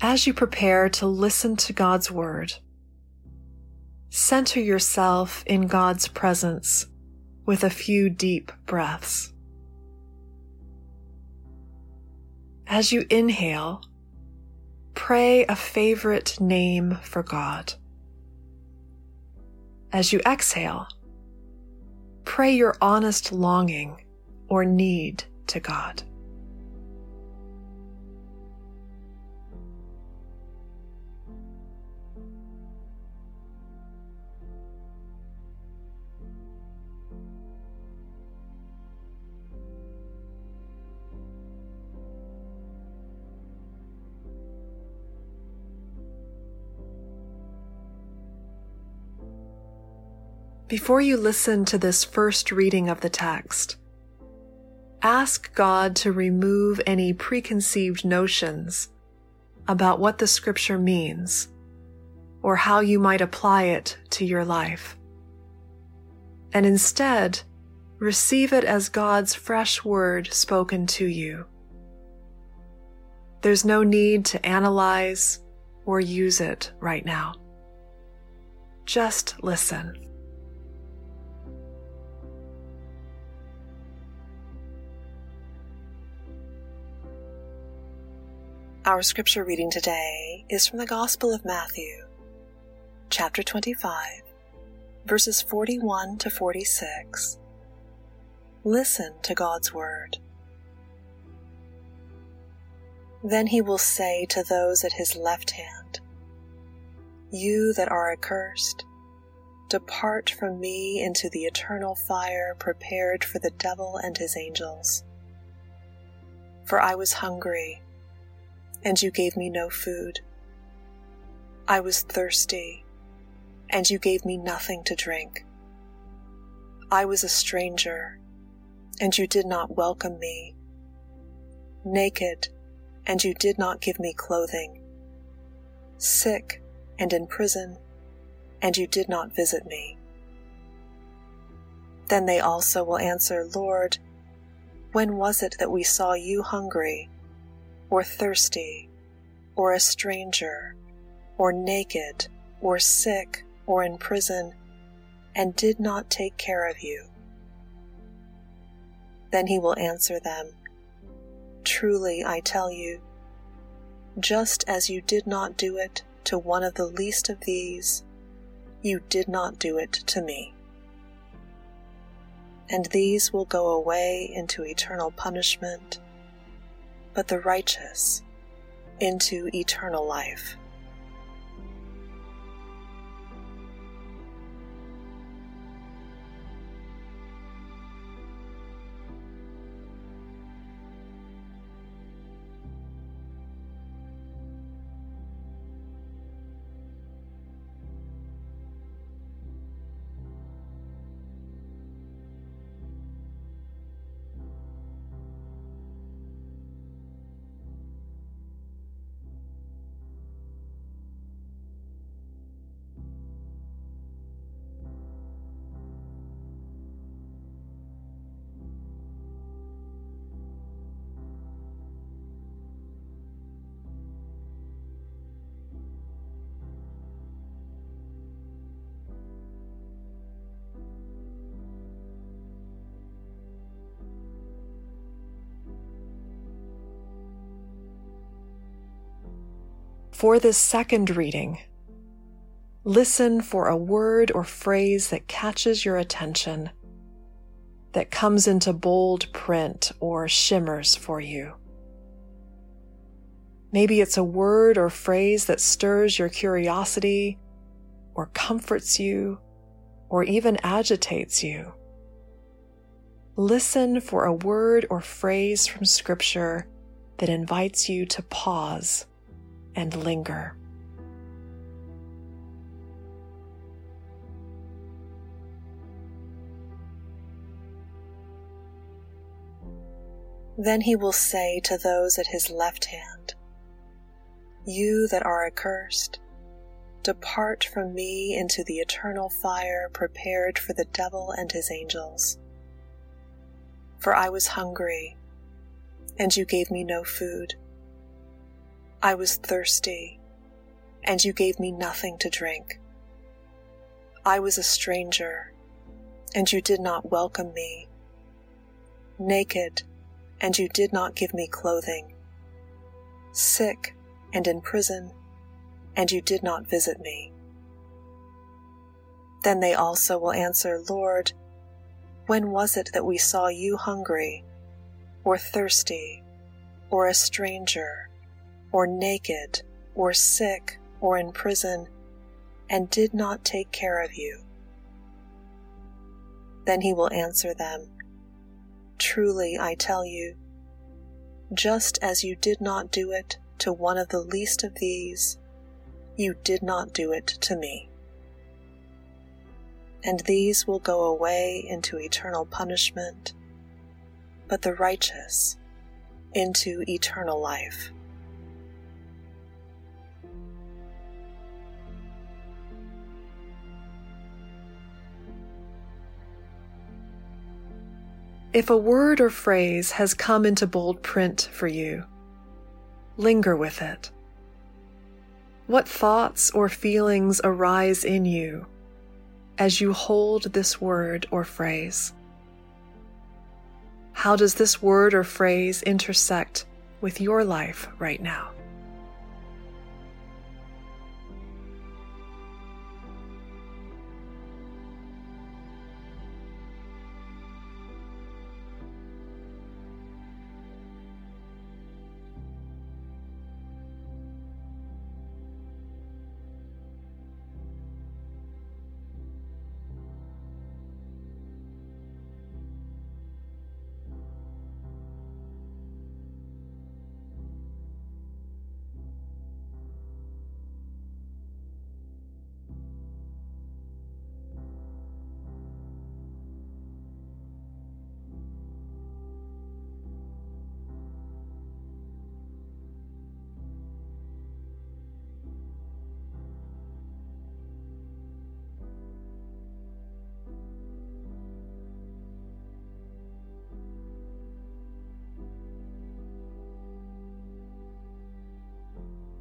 As you prepare to listen to God's Word, center yourself in God's presence with a few deep breaths. As you inhale, pray a favorite name for God. As you exhale, pray your honest longing or need to God. Before you listen to this first reading of the text, ask God to remove any preconceived notions about what the scripture means or how you might apply it to your life. And instead, receive it as God's fresh word spoken to you. There's no need to analyze or use it right now. Just listen. Our scripture reading today is from the Gospel of Matthew, chapter 25, verses 41 to 46. Listen to God's word. Then he will say to those at his left hand, You that are accursed, depart from me into the eternal fire prepared for the devil and his angels. For I was hungry and you gave me no food. I was thirsty, and you gave me nothing to drink. I was a stranger, and you did not welcome me. Naked, and you did not give me clothing. Sick and in prison, and you did not visit me. Then they also will answer, Lord, when was it that we saw you hungry? Or thirsty, or a stranger, or naked, or sick, or in prison, and did not take care of you? Then he will answer them, Truly I tell you, just as you did not do it to one of the least of these, you did not do it to me. And these will go away into eternal punishment but the righteous into eternal life. For this second reading, listen for a word or phrase that catches your attention, that comes into bold print or shimmers for you. Maybe it's a word or phrase that stirs your curiosity or comforts you or even agitates you. Listen for a word or phrase from Scripture that invites you to pause and linger. Then he will say to those at his left hand, You that are accursed, depart from me into the eternal fire prepared for the devil and his angels. For I was hungry, and you gave me no food. I was thirsty, and you gave me nothing to drink. I was a stranger, and you did not welcome me. Naked, and you did not give me clothing. Sick and in prison, and you did not visit me. Then they also will answer, Lord, when was it that we saw you hungry, or thirsty, or a stranger, or naked, or sick, or in prison, and did not take care of you? Then he will answer them, Truly I tell you, just as you did not do it to one of the least of these, you did not do it to me and these will go away into eternal punishment, but the righteous into eternal life. If a word or phrase has come into bold print for you, linger with it. What thoughts or feelings arise in you as you hold this word or phrase? How does this word or phrase intersect with your life right now?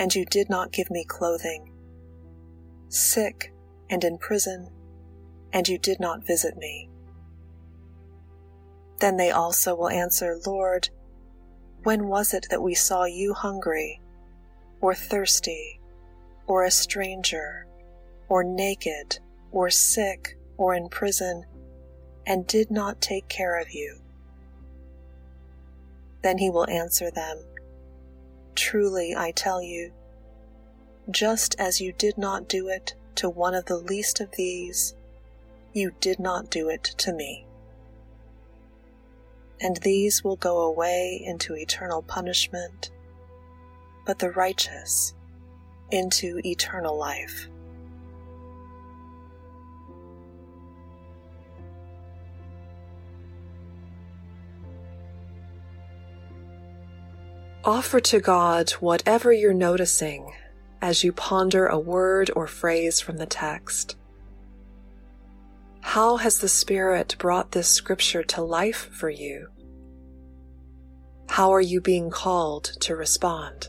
and you did not give me clothing. Sick and in prison, and you did not visit me. Then they also will answer, Lord, when was it that we saw you hungry, or thirsty, or a stranger, or naked, or sick, or in prison, and did not take care of you? Then he will answer them, Truly, I tell you, just as you did not do it to one of the least of these, you did not do it to me. And these will go away into eternal punishment, but the righteous into eternal life. Offer to God whatever you're noticing as you ponder a word or phrase from the text. How has the Spirit brought this scripture to life for you? How are you being called to respond?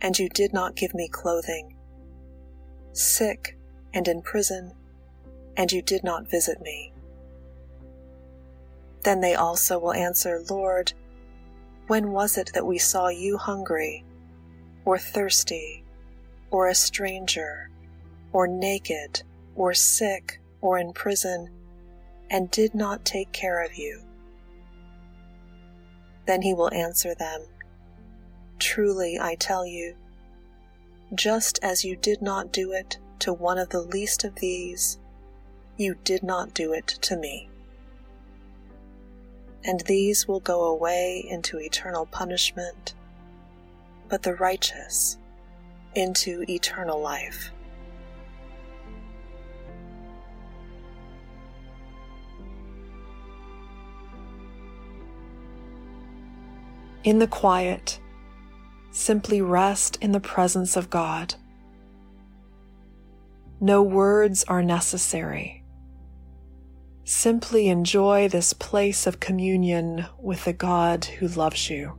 and you did not give me clothing. Sick and in prison, and you did not visit me. Then they also will answer, Lord, when was it that we saw you hungry, or thirsty, or a stranger, or naked, or sick, or in prison, and did not take care of you? Then he will answer them, Truly I tell you, just as you did not do it to one of the least of these, you did not do it to me. And these will go away into eternal punishment, but the righteous into eternal life. In the quiet, simply rest in the presence of God. No words are necessary. Simply enjoy this place of communion with the God who loves you.